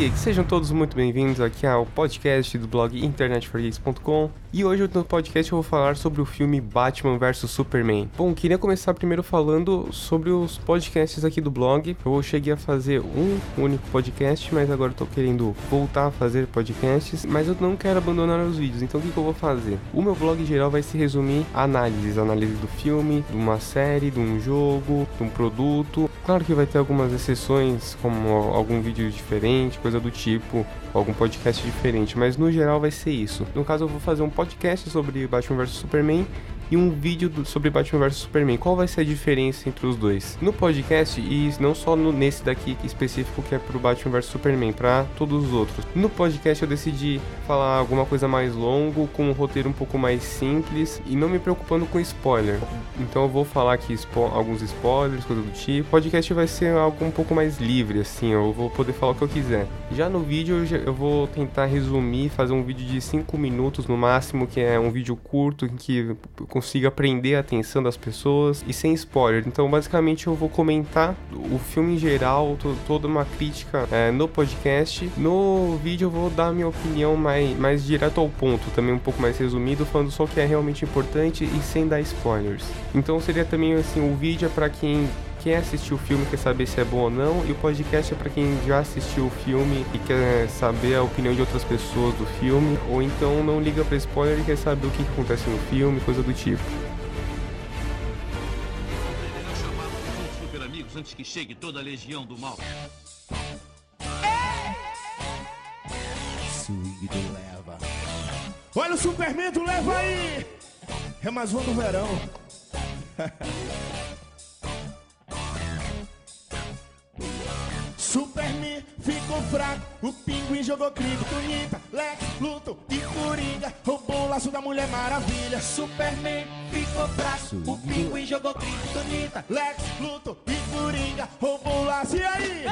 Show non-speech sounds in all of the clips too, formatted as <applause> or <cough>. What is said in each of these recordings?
geeks, sejam todos muito bem-vindos aqui ao podcast do blog internetforgeeks.com e hoje no podcast eu vou falar sobre o filme Batman vs Superman. Bom, queria começar primeiro falando sobre os podcasts aqui do blog. Eu cheguei a fazer um único podcast, mas agora tô querendo voltar a fazer podcasts, mas eu não quero abandonar os vídeos, então o que, que eu vou fazer? O meu blog geral vai se resumir a análises, análise do filme, de uma série, de um jogo, de um produto. Claro que vai ter algumas exceções, como algum vídeo diferente, coisa do tipo, algum podcast diferente, mas no geral vai ser isso. No caso, eu vou fazer um podcast sobre Batman vs Superman e um vídeo do, sobre Batman vs Superman. Qual vai ser a diferença entre os dois? No podcast, e não só no, nesse daqui específico que é pro Batman vs Superman, para todos os outros. No podcast eu decidi falar alguma coisa mais longo, com um roteiro um pouco mais simples e não me preocupando com spoiler. Então eu vou falar aqui spo alguns spoilers, coisa do tipo. O podcast vai ser algo um pouco mais livre, assim, eu vou poder falar o que eu quiser. Já no vídeo eu, já, eu vou tentar resumir, fazer um vídeo de 5 minutos no máximo, que é um vídeo curto em que consiga prender a atenção das pessoas e sem spoiler. Então, basicamente, eu vou comentar o filme em geral, toda uma crítica é, no podcast. No vídeo, eu vou dar a minha opinião mais, mais direto ao ponto, também um pouco mais resumido, falando só o que é realmente importante e sem dar spoilers. Então, seria também assim: o vídeo é para quem quem assistiu o filme quer saber se é bom ou não, e o podcast é para quem já assistiu o filme e quer saber a opinião de outras pessoas do filme, ou então não liga para spoiler e quer saber o que, que acontece no filme, coisa do tipo. antes que chegue toda a legião do mal. Swing do leva. Olha o Superman do leva aí! É mais um do verão. Superman ficou fraco, o pinguim jogou criptonita, Lex, roubou o laço da Mulher Maravilha. Superman ficou fraco, o pinguim jogou criptonita, Lex, Luto e Coringa roubou laço. E aí?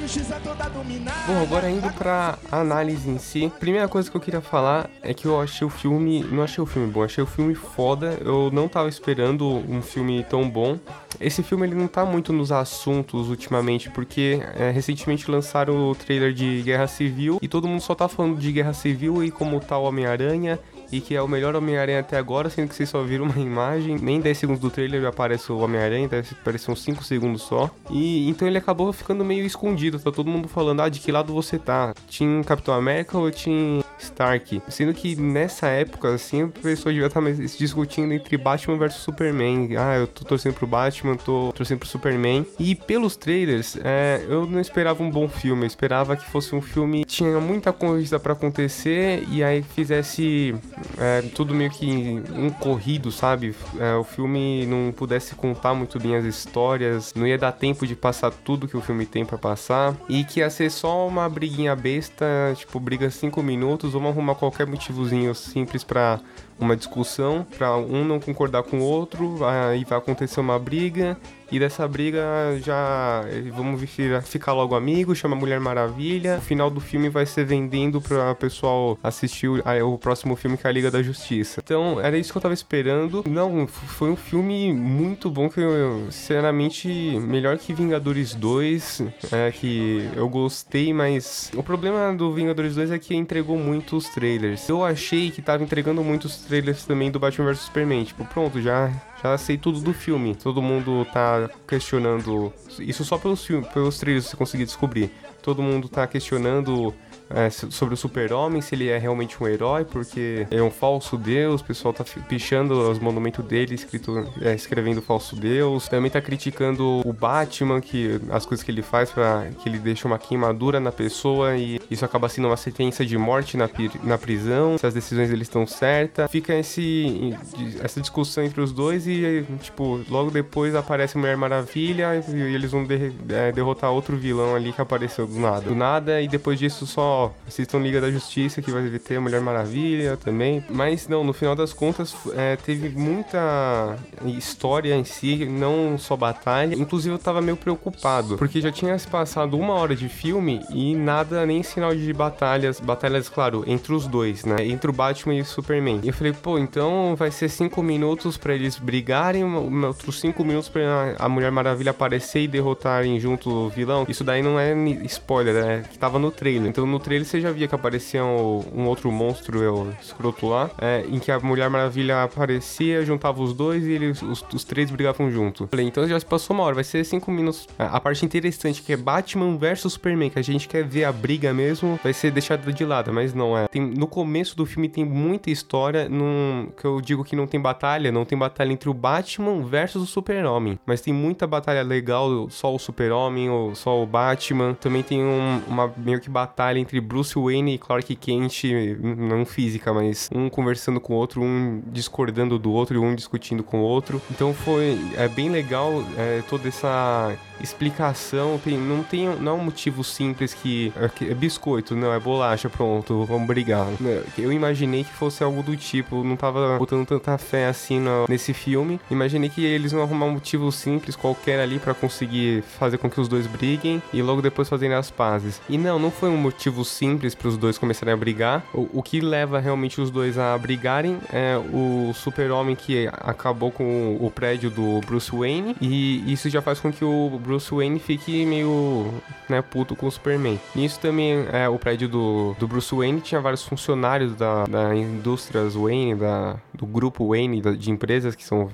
Justiça toda dominada. Bom, agora indo pra análise em si, primeira coisa que eu queria falar é que eu achei o filme, não achei o filme bom, achei o filme foda. Eu não tava esperando um filme tão bom. Esse filme ele não tá muito nos assuntos ultimamente, porque é, recentemente lançaram o trailer de Guerra Civil e todo mundo só tá falando de Guerra Civil e como tá o Homem-Aranha e que é o melhor Homem-Aranha até agora, sendo que vocês só viram uma imagem, nem 10 segundos do trailer já aparece o Homem-Aranha, deve aparecer uns 5 segundos só. E então ele acabou ficando meio escondido, tá todo mundo falando, ah, de que lado você tá? Tinha Capitão América ou tinha Stark? Sendo que nessa época, assim, a pessoa devia estar tá discutindo entre Batman versus Superman. Ah, eu tô torcendo pro Batman, tô torcendo pro Superman. E pelos trailers, é, eu não esperava um bom filme, eu esperava que fosse um filme que tinha muita coisa para acontecer e aí fizesse é, tudo meio que um corrido, sabe? É, o filme não pudesse contar muito bem as histórias, não ia dar tempo de passar tudo que o filme tem para passar, e que ia ser só uma briguinha besta, tipo, briga 5 minutos, vamos arrumar qualquer motivozinho simples para uma discussão, para um não concordar com o outro, aí vai acontecer uma briga, e dessa briga já vamos ficar logo amigos, chama Mulher Maravilha. O final do filme vai ser vendendo para o pessoal assistir o, o, próximo filme que é a Liga da Justiça. Então, era isso que eu tava esperando. Não, foi um filme muito bom que eu, sinceramente, melhor que Vingadores 2, é, que eu gostei, mas o problema do Vingadores 2 é que entregou muitos trailers. Eu achei que tava entregando muitos trailers também do Batman vs Superman. Tipo, pronto, já já sei tudo do filme. Todo mundo tá questionando. Isso só pelos filmes, pelos trailers você conseguir descobrir. Todo mundo tá questionando é, sobre o super-homem, se ele é realmente um herói, porque é um falso deus, o pessoal tá pichando os monumentos dele, escrito, é, escrevendo falso deus. Também tá criticando o Batman, que as coisas que ele faz para que ele deixa uma queimadura na pessoa e isso acaba sendo uma sentença de morte na, na prisão, se as decisões dele estão certas. Fica esse, essa discussão entre os dois e, tipo, logo depois aparece Mulher Maravilha e eles vão é, derrotar outro vilão ali que apareceu do nada. Do nada, e depois disso só ó, assistam Liga da Justiça que vai ter a Mulher Maravilha também. Mas não, no final das contas, é, teve muita história em si, não só batalha. Inclusive eu tava meio preocupado, porque já tinha se passado uma hora de filme e nada, nem sinal de batalhas. Batalhas, claro, entre os dois, né? Entre o Batman e o Superman. E eu falei, pô, então vai ser cinco minutos para eles brigarem, outros cinco minutos pra a Mulher Maravilha aparecer e derrotarem junto o vilão. Isso daí não é spoiler, é que tava no trailer. Então no trailer você já via que aparecia um, um outro monstro, o escroto lá, é, em que a Mulher Maravilha aparecia, juntava os dois e eles, os, os três brigavam junto. Falei, então já se passou uma hora, vai ser cinco minutos. A parte interessante que é Batman versus Superman, que a gente quer ver a briga mesmo, vai ser deixada de lado, mas não é. Tem, no começo do filme tem muita história, num, que eu digo que não tem batalha, não tem batalha entre o Batman versus o Super-Homem, mas tem muita batalha legal, só o Super-Homem, ou só o Batman. Também tem um, uma meio que batalha entre Bruce Wayne e Clark Kent, não física, mas um conversando com o outro, um discordando do outro e um discutindo com o outro. Então foi é bem legal é, toda essa explicação, tem, não tem não é um motivo simples que é, é biscoito, não, é bolacha, pronto, vamos brigar. Eu imaginei que fosse algo do tipo, não tava botando tanta fé assim no, nesse filme. Imaginei que eles vão arrumar um motivo simples qualquer ali para conseguir fazer com que os dois briguem e logo depois fazerem as pazes. E não, não foi um motivo simples para os dois começarem a brigar. O, o, que leva realmente os dois a brigarem é o super-homem que acabou com o prédio do Bruce Wayne e isso já faz com que o Bruce Wayne fique meio, né, puto com o Superman. Nisso também é o prédio do, do Bruce Wayne tinha vários funcionários da, da indústrias Wayne, da, do grupo Wayne da, de empresas que são,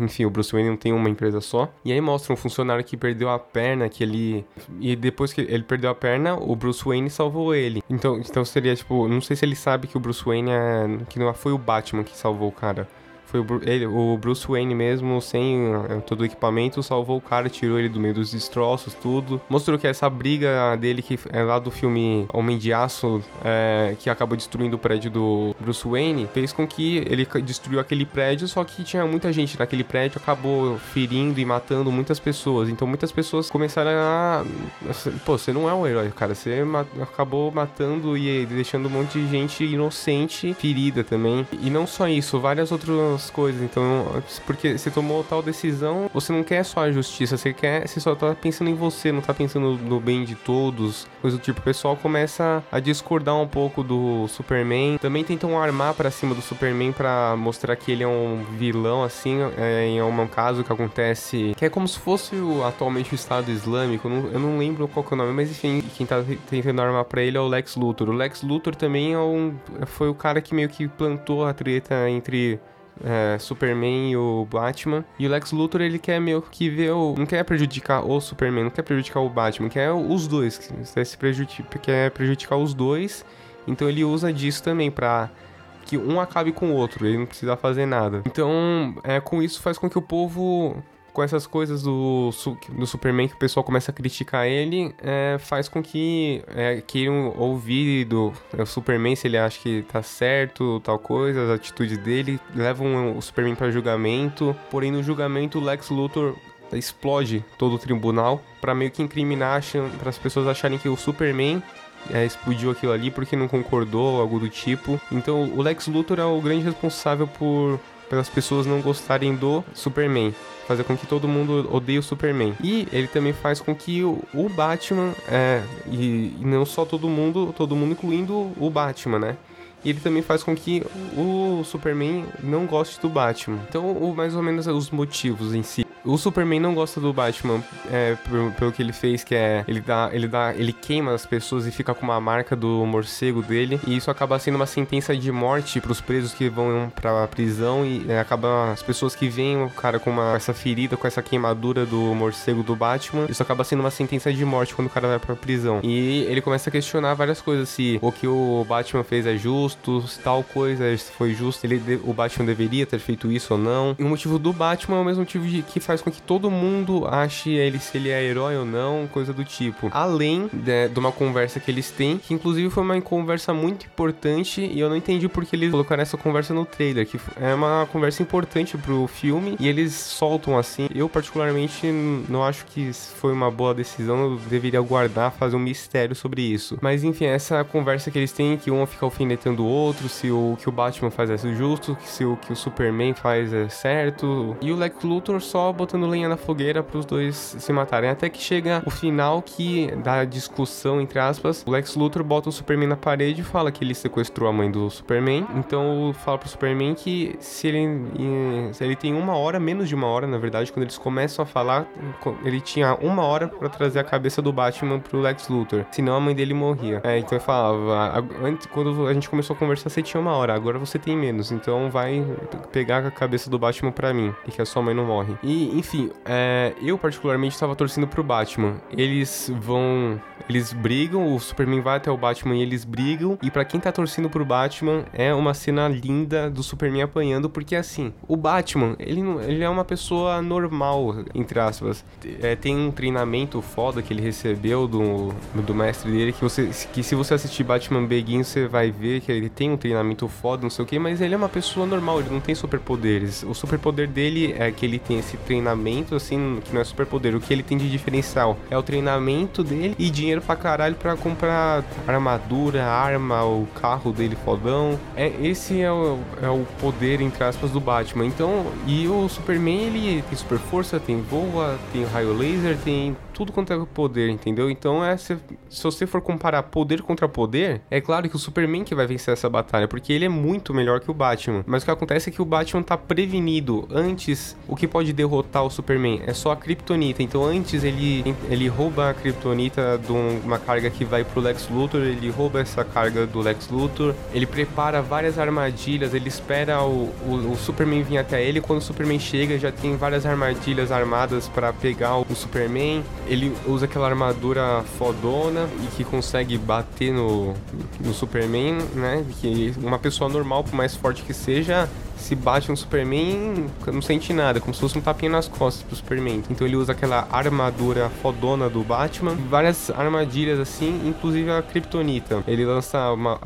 enfim, o Bruce Wayne não tem uma empresa só. E aí mostra um funcionário que perdeu a perna, que ele e depois que ele perdeu a perna, o Bruce Wayne salvou ele. Então, então seria tipo, não sei se ele sabe que o Bruce Wayne é que não foi o Batman que salvou o cara. Foi o, ele, o Bruce Wayne mesmo, sem eh, todo o equipamento, salvou o cara, tirou ele do meio dos destroços, tudo. Mostrou que essa briga dele, que é lá do filme Homem de Aço, é, que acabou destruindo o prédio do Bruce Wayne, fez com que ele destruiu aquele prédio, só que tinha muita gente naquele prédio, acabou ferindo e matando muitas pessoas. Então muitas pessoas começaram a. Pô, você não é um herói, cara. Você ma acabou matando e deixando um monte de gente inocente ferida também. E não só isso, várias outras as coisas. Então, porque você tomou tal decisão, você não quer só a justiça, você quer, você só tá pensando em você, não tá pensando no bem de todos, coisa do tipo. O pessoal começa a discordar um pouco do Superman. Também tentam armar para cima do Superman para mostrar que ele é um vilão, assim, é, em um caso que acontece, que é como se fosse o, atualmente o Estado Islâmico. Não, eu não lembro qual que é o nome, mas enfim, quem tá tentando armar para ele é o Lex Luthor. O Lex Luthor também é um, foi o cara que meio que plantou a treta entre é, Superman e o Batman. E o Lex Luthor, ele quer meio que ver o. Não quer prejudicar o Superman, não quer prejudicar o Batman, quer os dois. Quer, se prejudicar, quer prejudicar os dois. Então ele usa disso também pra que um acabe com o outro, ele não precisa fazer nada. Então, é, com isso faz com que o povo com essas coisas do, do Superman que o pessoal começa a criticar ele, é, faz com que é, queiram ouvir do é, Superman se ele acha que tá certo, tal coisa, as atitudes dele, levam o Superman para julgamento. Porém, no julgamento, o Lex Luthor explode todo o tribunal para meio que incriminar, para as pessoas acharem que o Superman é, explodiu aquilo ali porque não concordou, algo do tipo. Então, o Lex Luthor é o grande responsável por pelas pessoas não gostarem do Superman. Fazer com que todo mundo odeie o Superman. E ele também faz com que o, o Batman, é, e, e não só todo mundo, todo mundo incluindo o Batman, né? E ele também faz com que o Superman não goste do Batman. Então, o, mais ou menos os motivos em si. O Superman não gosta do Batman é, pelo, pelo, que ele fez, que é ele dá, ele dá, ele queima as pessoas e fica com uma marca do morcego dele, e isso acaba sendo uma sentença de morte para os presos que vão para prisão e é, acaba as pessoas que veem o cara com uma, essa ferida, com essa queimadura do morcego do Batman, isso acaba sendo uma sentença de morte quando o cara vai para prisão. E ele começa a questionar várias coisas, se o que o Batman fez é justo, se tal coisa foi justo, ele o Batman deveria ter feito isso ou não. E o motivo do Batman é o mesmo motivo de, que faz faz com que todo mundo ache ele se ele é herói ou não, coisa do tipo. Além de, de uma conversa que eles têm, que inclusive foi uma conversa muito importante e eu não entendi porque eles colocaram essa conversa no trailer, que é uma conversa importante pro filme e eles soltam assim. Eu particularmente não acho que foi uma boa decisão, eu deveria guardar, fazer um mistério sobre isso. Mas enfim, essa conversa que eles têm, que um fica alfinetando o outro, se o que o Batman faz é justo, se o que o Superman faz é certo, e o Lex Luthor só botando lenha na fogueira para os dois se matarem. Até que chega o final que da discussão, entre aspas, o Lex Luthor bota o Superman na parede e fala que ele sequestrou a mãe do Superman. Então fala pro Superman que se ele, se ele tem uma hora, menos de uma hora, na verdade, quando eles começam a falar, ele tinha uma hora para trazer a cabeça do Batman pro Lex Luthor. Senão a mãe dele morria. É, então ele falava, antes, quando a gente começou a conversar, você tinha uma hora, agora você tem menos. Então vai pegar a cabeça do Batman para mim. E que a sua mãe não morre. E, enfim, é, eu particularmente estava torcendo pro Batman. Eles vão. Eles brigam, o Superman vai até o Batman e eles brigam. E para quem tá torcendo pro Batman, é uma cena linda do Superman apanhando, porque assim, o Batman, ele, ele é uma pessoa normal, entre aspas. É, tem um treinamento foda que ele recebeu do, do mestre dele, que, você, que se você assistir Batman Begins, você vai ver que ele tem um treinamento foda, não sei o que, mas ele é uma pessoa normal, ele não tem superpoderes. O superpoder dele é que ele tem esse treinamento, assim, que não é superpoder. O que ele tem de diferencial é o treinamento dele e dinheiro pra caralho pra comprar armadura, arma, o carro dele fodão. É, esse é o, é o poder, entre aspas, do Batman. Então, e o Superman, ele tem super força, tem voa, tem raio laser, tem tudo quanto é poder, entendeu? Então, é, se, se você for comparar poder contra poder, é claro que o Superman que vai vencer essa batalha, porque ele é muito melhor que o Batman. Mas o que acontece é que o Batman tá prevenido. Antes, o que pode derrotar o Superman é só a Kryptonita. Então, antes ele, ele rouba a Kryptonita de uma carga que vai pro Lex Luthor, ele rouba essa carga do Lex Luthor, ele prepara várias armadilhas, ele espera o, o, o Superman vir até ele. Quando o Superman chega, já tem várias armadilhas armadas para pegar o Superman ele usa aquela armadura fodona e que consegue bater no, no Superman, né? Que uma pessoa normal, por mais forte que seja, se bate um Superman, não sente nada, como se fosse um tapinha nas costas pro Superman. Então ele usa aquela armadura fodona do Batman, várias armadilhas assim, inclusive a Kryptonita. Ele lança uma,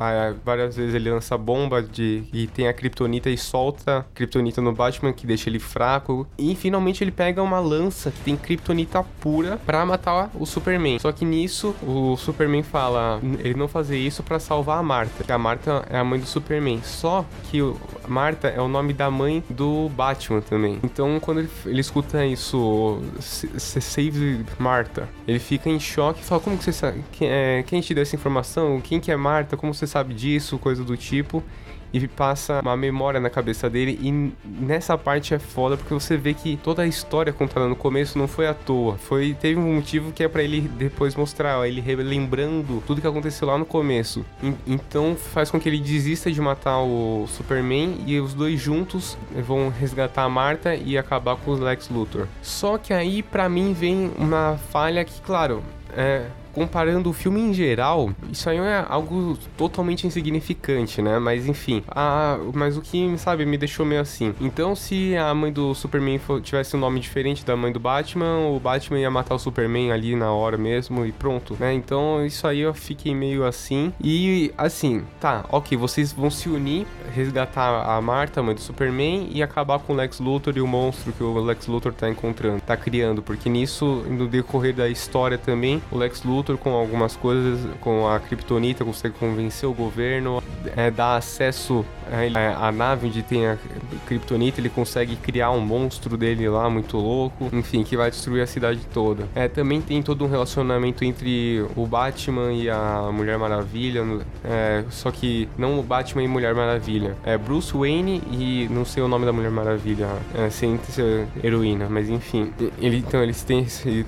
várias vezes ele lança bomba de e tem a Kryptonita e solta a Kryptonita no Batman que deixa ele fraco. E finalmente ele pega uma lança que tem Kryptonita pura para matar o Superman. Só que nisso o Superman fala ele não fazer isso para salvar a Marta, que a Marta é a mãe do Superman. Só que o Marta é o nome da mãe do Batman também. Então, quando ele, ele escuta isso, Save Marta, ele fica em choque e fala: Como que você sabe? Quem, é, quem te deu essa informação? Quem que é Marta? Como você sabe disso? Coisa do tipo e passa uma memória na cabeça dele. E nessa parte é foda porque você vê que toda a história contada no começo não foi à toa. Foi teve um motivo que é para ele depois mostrar, ó, ele relembrando tudo que aconteceu lá no começo. E, então faz com que ele desista de matar o Superman e os dois juntos vão resgatar a Marta e acabar com o Lex Luthor. Só que aí para mim vem uma falha que, claro, é comparando o filme em geral, isso aí é algo totalmente insignificante, né? Mas enfim, a, mas o que, sabe, me deixou meio assim. Então, se a mãe do Superman tivesse um nome diferente da mãe do Batman, o Batman ia matar o Superman ali na hora mesmo e pronto, né? Então, isso aí eu fiquei meio assim. E assim, tá, ok, vocês vão se unir, resgatar a Marta, mãe do Superman, e acabar com o Lex Luthor e o monstro que o Lex Luthor tá encontrando, tá criando, porque nisso, no decorrer da história também, o Lex Luthor Luthor com algumas coisas, com a Kryptonita, consegue convencer o governo, é, dar acesso à, nave onde tem a Kryptonita, ele consegue criar um monstro dele lá, muito louco, enfim, que vai destruir a cidade toda. É, também tem todo um relacionamento entre o Batman e a Mulher Maravilha, é, só que não o Batman e Mulher Maravilha, é Bruce Wayne e não sei o nome da Mulher Maravilha, é, sem ser heroína, mas enfim, ele, então eles têm esse,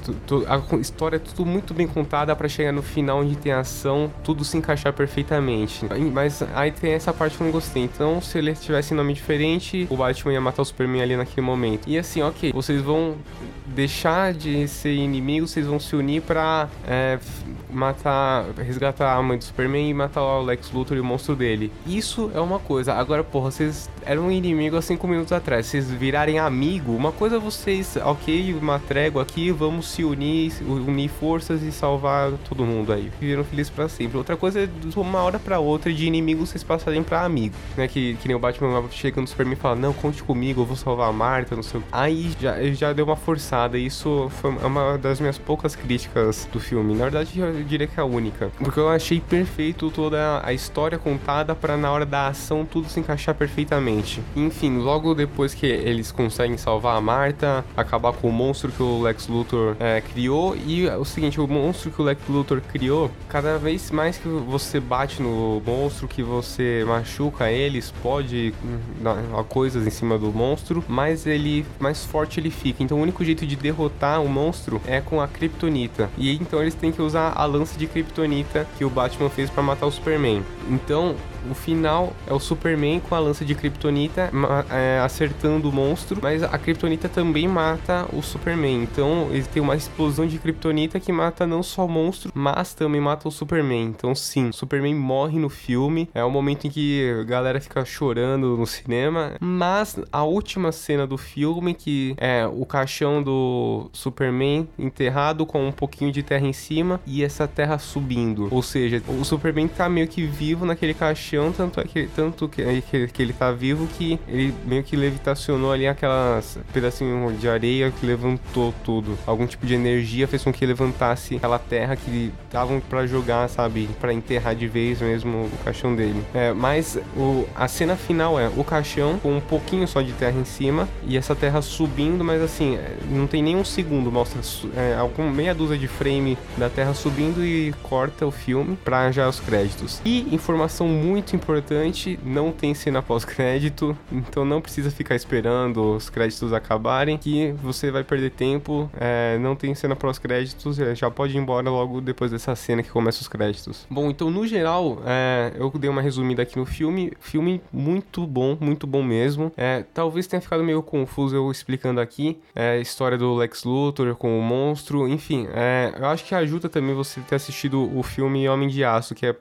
a história é tudo muito bem contada para chegar no final onde tem ação, tudo se encaixar perfeitamente. Mas aí tem essa parte que eu não gostei. Então, se ele tivesse nome diferente, o Batman ia matar o Superman ali naquele momento. E assim, ok, vocês vão deixar de ser inimigos, vocês vão se unir pra é, matar, resgatar a mãe do Superman e matar o Lex Luthor e o monstro dele. Isso é uma coisa. Agora, porra, vocês eram inimigos há 5 minutos atrás. Vocês virarem amigo, uma coisa é vocês, ok, uma trégua aqui, vamos se unir, unir forças e salvar todo mundo aí. Viveram felizes pra sempre. Outra coisa é de uma hora pra outra de inimigos vocês passarem pra amigo, né? Que, que nem o Batman chega no Superman e fala, não, conte comigo, eu vou salvar a Marta, não sei o Aí já, já deu uma forçada. Isso foi uma das minhas poucas críticas do filme. Na verdade, eu diria que é a única. Porque eu achei perfeito toda a história contada para na hora da ação tudo se encaixar perfeitamente. Enfim, logo depois que eles conseguem salvar a Marta, acabar com o monstro que o Lex Luthor é, criou. E o seguinte, o monstro que o Lex Luthor criou, cada vez mais que você bate no monstro, que você machuca ele, explode hum, coisas em cima do monstro, mais ele mais forte ele fica. Então o único jeito de derrotar o monstro é com a Kryptonita. E então eles têm que usar a lança de Kryptonita que o Batman fez para matar o Superman. Então, o final é o Superman com a lança de Kryptonita é, acertando o monstro, mas a Kryptonita também mata o Superman. Então ele tem uma explosão de Kryptonita que mata não só o monstro, mas também mata o Superman. Então sim, Superman morre no filme. É o momento em que a galera fica chorando no cinema. Mas a última cena do filme, que é o caixão do Superman enterrado com um pouquinho de terra em cima e essa terra subindo. Ou seja, o Superman tá meio que vivo naquele caixão tanto, é que, tanto que, que, que, ele tá vivo que ele meio que levitacionou ali aquelas pedacinho de areia que levantou tudo. Algum tipo de energia fez com que levantasse aquela terra que davam para jogar, sabe? para enterrar de vez mesmo o caixão dele. É, mas o, a cena final é o caixão com um pouquinho só de terra em cima e essa terra subindo, mas assim, é, não tem nem um segundo, mostra é, alguma meia dúzia de frame da terra subindo e corta o filme pra já os créditos. E informação muito muito importante, não tem cena pós-crédito, então não precisa ficar esperando os créditos acabarem, que você vai perder tempo, é, não tem cena pós-créditos, é, já pode ir embora logo depois dessa cena que começa os créditos. Bom, então no geral, é, eu dei uma resumida aqui no filme, filme muito bom, muito bom mesmo. É, talvez tenha ficado meio confuso eu explicando aqui é, a história do Lex Luthor com o monstro, enfim, é, eu acho que ajuda também você ter assistido o filme Homem de Aço, que é,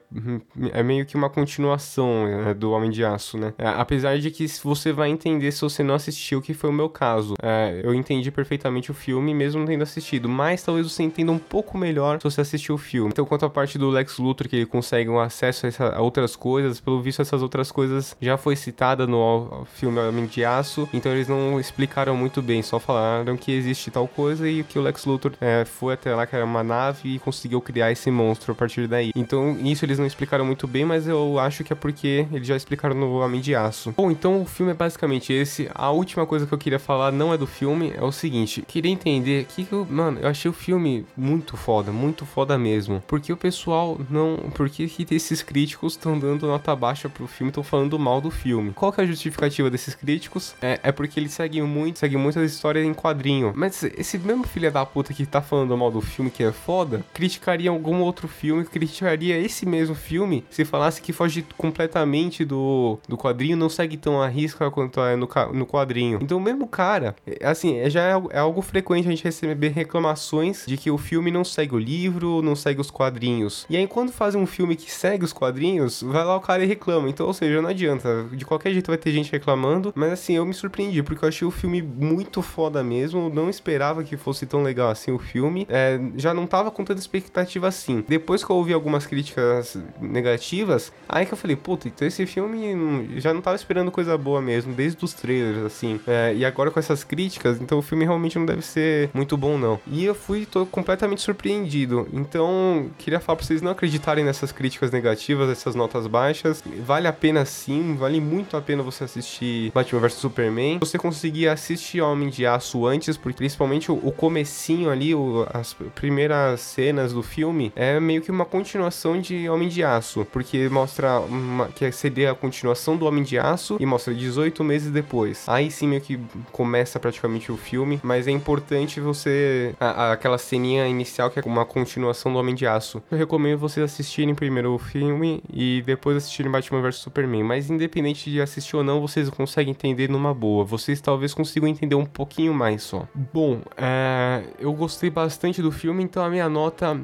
é meio que uma continuação continuação né, do Homem de Aço, né? É, apesar de que você vai entender se você não assistiu, que foi o meu caso. É, eu entendi perfeitamente o filme, mesmo não tendo assistido, mas talvez você entenda um pouco melhor se você assistiu o filme. Então, quanto à parte do Lex Luthor, que ele consegue um acesso a, essa, a outras coisas, pelo visto, essas outras coisas já foi citada no filme Homem de Aço, então eles não explicaram muito bem, só falaram que existe tal coisa e que o Lex Luthor é, foi até lá, que era uma nave, e conseguiu criar esse monstro a partir daí. Então, isso eles não explicaram muito bem, mas eu acho acho que é porque eles já explicaram no Homem de Aço. Bom, então o filme é basicamente esse. A última coisa que eu queria falar não é do filme, é o seguinte: queria entender que, que eu, mano, eu achei o filme muito foda, muito foda mesmo. Porque o pessoal não. Por que, que esses críticos estão dando nota baixa pro filme, estão falando mal do filme? Qual que é a justificativa desses críticos? É, é porque eles seguem muito, seguem muitas histórias em quadrinho. Mas esse mesmo filho da puta que tá falando mal do filme, que é foda, criticaria algum outro filme, criticaria esse mesmo filme se falasse que foge completamente do, do quadrinho, não segue tão a risca quanto é no, no quadrinho. Então, mesmo cara, é, assim, é, já é, é, algo frequente a gente receber reclamações de que o filme não segue o livro, não segue os quadrinhos. E aí, quando fazem um filme que segue os quadrinhos, vai lá o cara e reclama. Então, ou seja, não adianta. De qualquer jeito vai ter gente reclamando, mas assim, eu me surpreendi, porque eu achei o filme muito foda mesmo. Não esperava que fosse tão legal assim o filme. É, já não tava com tanta expectativa assim. Depois que eu ouvi algumas críticas negativas, aí que eu falei, puta, então esse filme já não tava esperando coisa boa mesmo, desde os trailers, assim. É, e agora com essas críticas, então o filme realmente não deve ser muito bom, não. E eu fui tô completamente surpreendido. Então, queria falar pra vocês não acreditarem nessas críticas negativas, essas notas baixas. Vale a pena sim, vale muito a pena você assistir Batman vs Superman. Você conseguir assistir Homem de Aço antes, porque principalmente o, comecinho ali, o, as primeiras cenas do filme, é meio que uma continuação de Homem de Aço, porque mostra uma, que seria a continuação do Homem de Aço e mostra 18 meses depois. Aí sim meio que começa praticamente o filme, mas é importante você a, a, aquela ceninha inicial que é uma continuação do Homem de Aço. Eu recomendo vocês assistirem primeiro o filme e depois assistirem Batman vs Superman, mas independente de assistir ou não, vocês conseguem entender numa boa. Vocês talvez consigam entender um pouquinho mais só. Bom, é, eu gostei bastante do filme, então a minha nota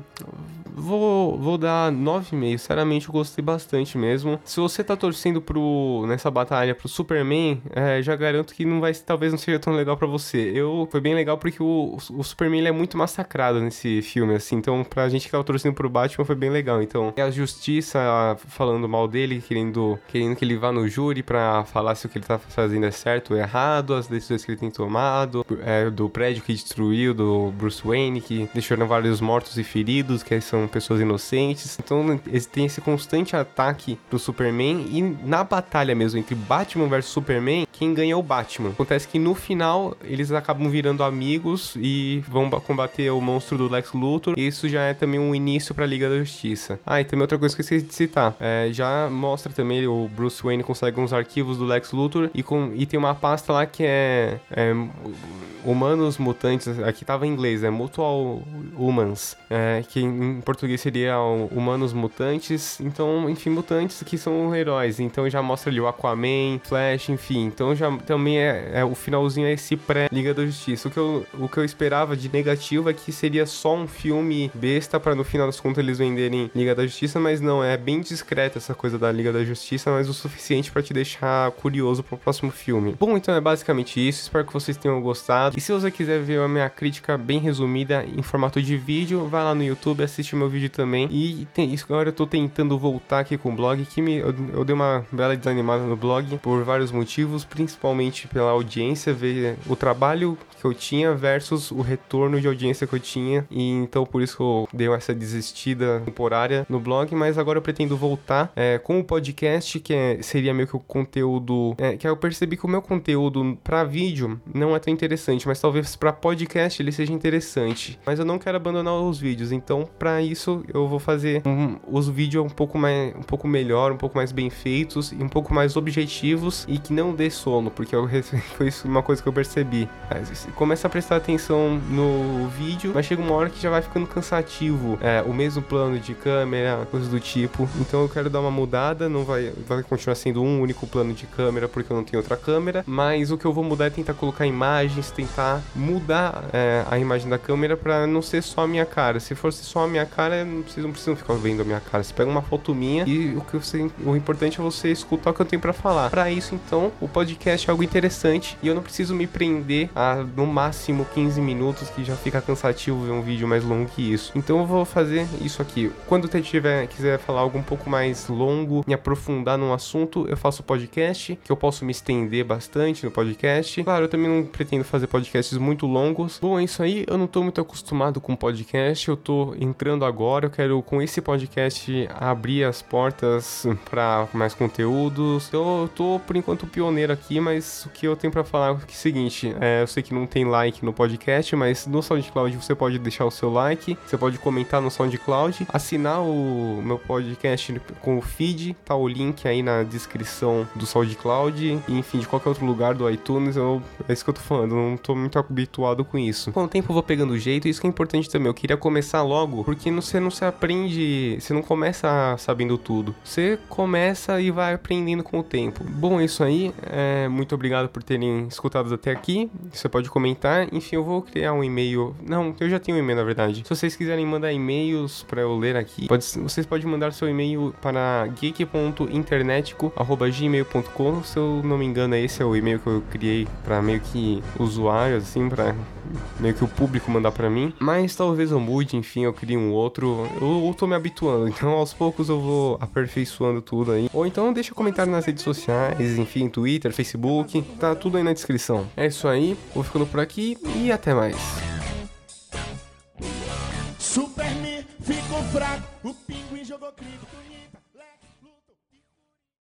vou, vou dar 9,5. Sinceramente, eu gostei bastante mesmo. Se você tá torcendo pro, nessa batalha pro Superman, é, já garanto que não vai, talvez não seja tão legal para você. Eu, foi bem legal porque o, o Superman ele é muito massacrado nesse filme, assim. Então, pra gente que tava torcendo pro Batman, foi bem legal. Então, a justiça falando mal dele, querendo, querendo que ele vá no júri pra falar se o que ele tá fazendo é certo ou errado, as decisões que ele tem tomado, é, do prédio que destruiu, do Bruce Wayne, que deixou vários mortos e feridos, que são pessoas inocentes. Então tem esse constante ataque do Superman e na batalha mesmo entre Batman versus Superman, quem ganha é o Batman. Acontece que no final eles acabam virando amigos e vão combater o monstro do Lex Luthor. E isso já é também um início para a Liga da Justiça. Ah, e também outra coisa que eu esqueci de citar. É, já mostra também o Bruce Wayne consegue uns arquivos do Lex Luthor e, com, e tem uma pasta lá que é, é humanos mutantes. Aqui tava em inglês, é Mutual Humans, é, que em português seria humanos mutantes. Então, enfim, mutantes que são heróis. Então já mostra ali o Aquaman, Flash, enfim. Então já também é, é o finalzinho é esse pré-Liga da Justiça. O que, eu, o que eu esperava de negativo é que seria só um filme besta para no final das contas eles venderem Liga da Justiça, mas não, é bem discreta essa coisa da Liga da Justiça, mas o suficiente para te deixar curioso pro próximo filme. Bom, então é basicamente isso. Espero que vocês tenham gostado. E se você quiser ver a minha crítica bem resumida em formato de vídeo, vai lá no YouTube, assiste o meu vídeo também. E tem isso, agora eu tô tentando voltar aqui com o blog, que me, eu, eu dei uma bela desanimada no blog por vários motivos, principalmente pela audiência, ver o trabalho que eu tinha versus o retorno de audiência que eu tinha. E então por isso que eu dei essa desistida temporária no blog, mas agora eu pretendo voltar é, com o podcast, que é, seria meio que o conteúdo. É, que eu percebi que o meu conteúdo para vídeo não é tão interessante, mas talvez para podcast ele seja interessante. Mas eu não quero abandonar os vídeos, então para isso eu vou fazer um, os vídeos um pouco mais um pouco melhor, um pouco mais bem feitos e um pouco mais objetivos e que não dê sono, porque eu, <laughs> foi uma coisa que eu percebi. Começa a prestar atenção no vídeo, mas chega uma hora que já vai ficando cansativo. É, o mesmo plano de câmera, coisas do tipo. Então eu quero dar uma mudada, não vai, vai continuar sendo um único plano de câmera porque eu não tenho outra câmera, mas o que eu vou mudar é tentar colocar imagens, tentar mudar é, a imagem da câmera para não ser só a minha cara. Se fosse só a minha cara, vocês não precisam ficar vendo a minha cara. Você pega uma foto minha e o que você, o importante é você escutar o que eu tenho para falar. Para isso, então, o podcast é algo interessante e eu não preciso me prender a no máximo 15 minutos, que já fica cansativo ver um vídeo mais longo que isso. Então eu vou fazer isso aqui. Quando você tiver quiser falar algo um pouco mais longo, me aprofundar num assunto, eu faço podcast, que eu posso me estender bastante no podcast. Claro, eu também não pretendo fazer podcasts muito longos. Bom, é isso aí. Eu não tô muito acostumado com podcast, eu tô entrando agora. Eu quero com esse podcast abrir as portas <laughs> para mais conteúdos. Eu tô por enquanto pioneiro aqui, mas o que eu tenho para falar é o seguinte: é, eu sei que não tem like no podcast, mas no SoundCloud você pode deixar o seu like, você pode comentar no SoundCloud, assinar o meu podcast com o feed, tá o link aí na descrição do SoundCloud, enfim, de qualquer outro lugar do iTunes, eu, é isso que eu tô falando, não tô muito habituado com isso. Com o tempo eu vou pegando o jeito, isso que é importante também, eu queria começar logo, porque você não se aprende, você não começa sabendo tudo, você começa e vai aprendendo com o tempo. Bom, é isso aí, é, muito obrigado por terem escutado até aqui, você pode comentar, enfim, eu vou criar um e-mail, não, eu já tenho um e-mail na verdade, se vocês quiserem mandar e-mails para eu ler aqui, pode, vocês podem mandar seu e-mail para geek.internetico.gmail.com, se eu não me engano esse é o e-mail que eu criei para meio que usuários, assim, para meio que o público mandar para mim. Mas talvez eu mude, enfim, eu crie um outro. Eu, eu tô me habituando, <laughs> então aos poucos eu vou aperfeiçoando tudo aí. Ou então deixa comentário nas redes sociais, enfim, Twitter, Facebook, tá tudo aí na descrição. É isso aí, vou ficando por aqui e até mais. Superman ficou fraco, o pinguim jogou.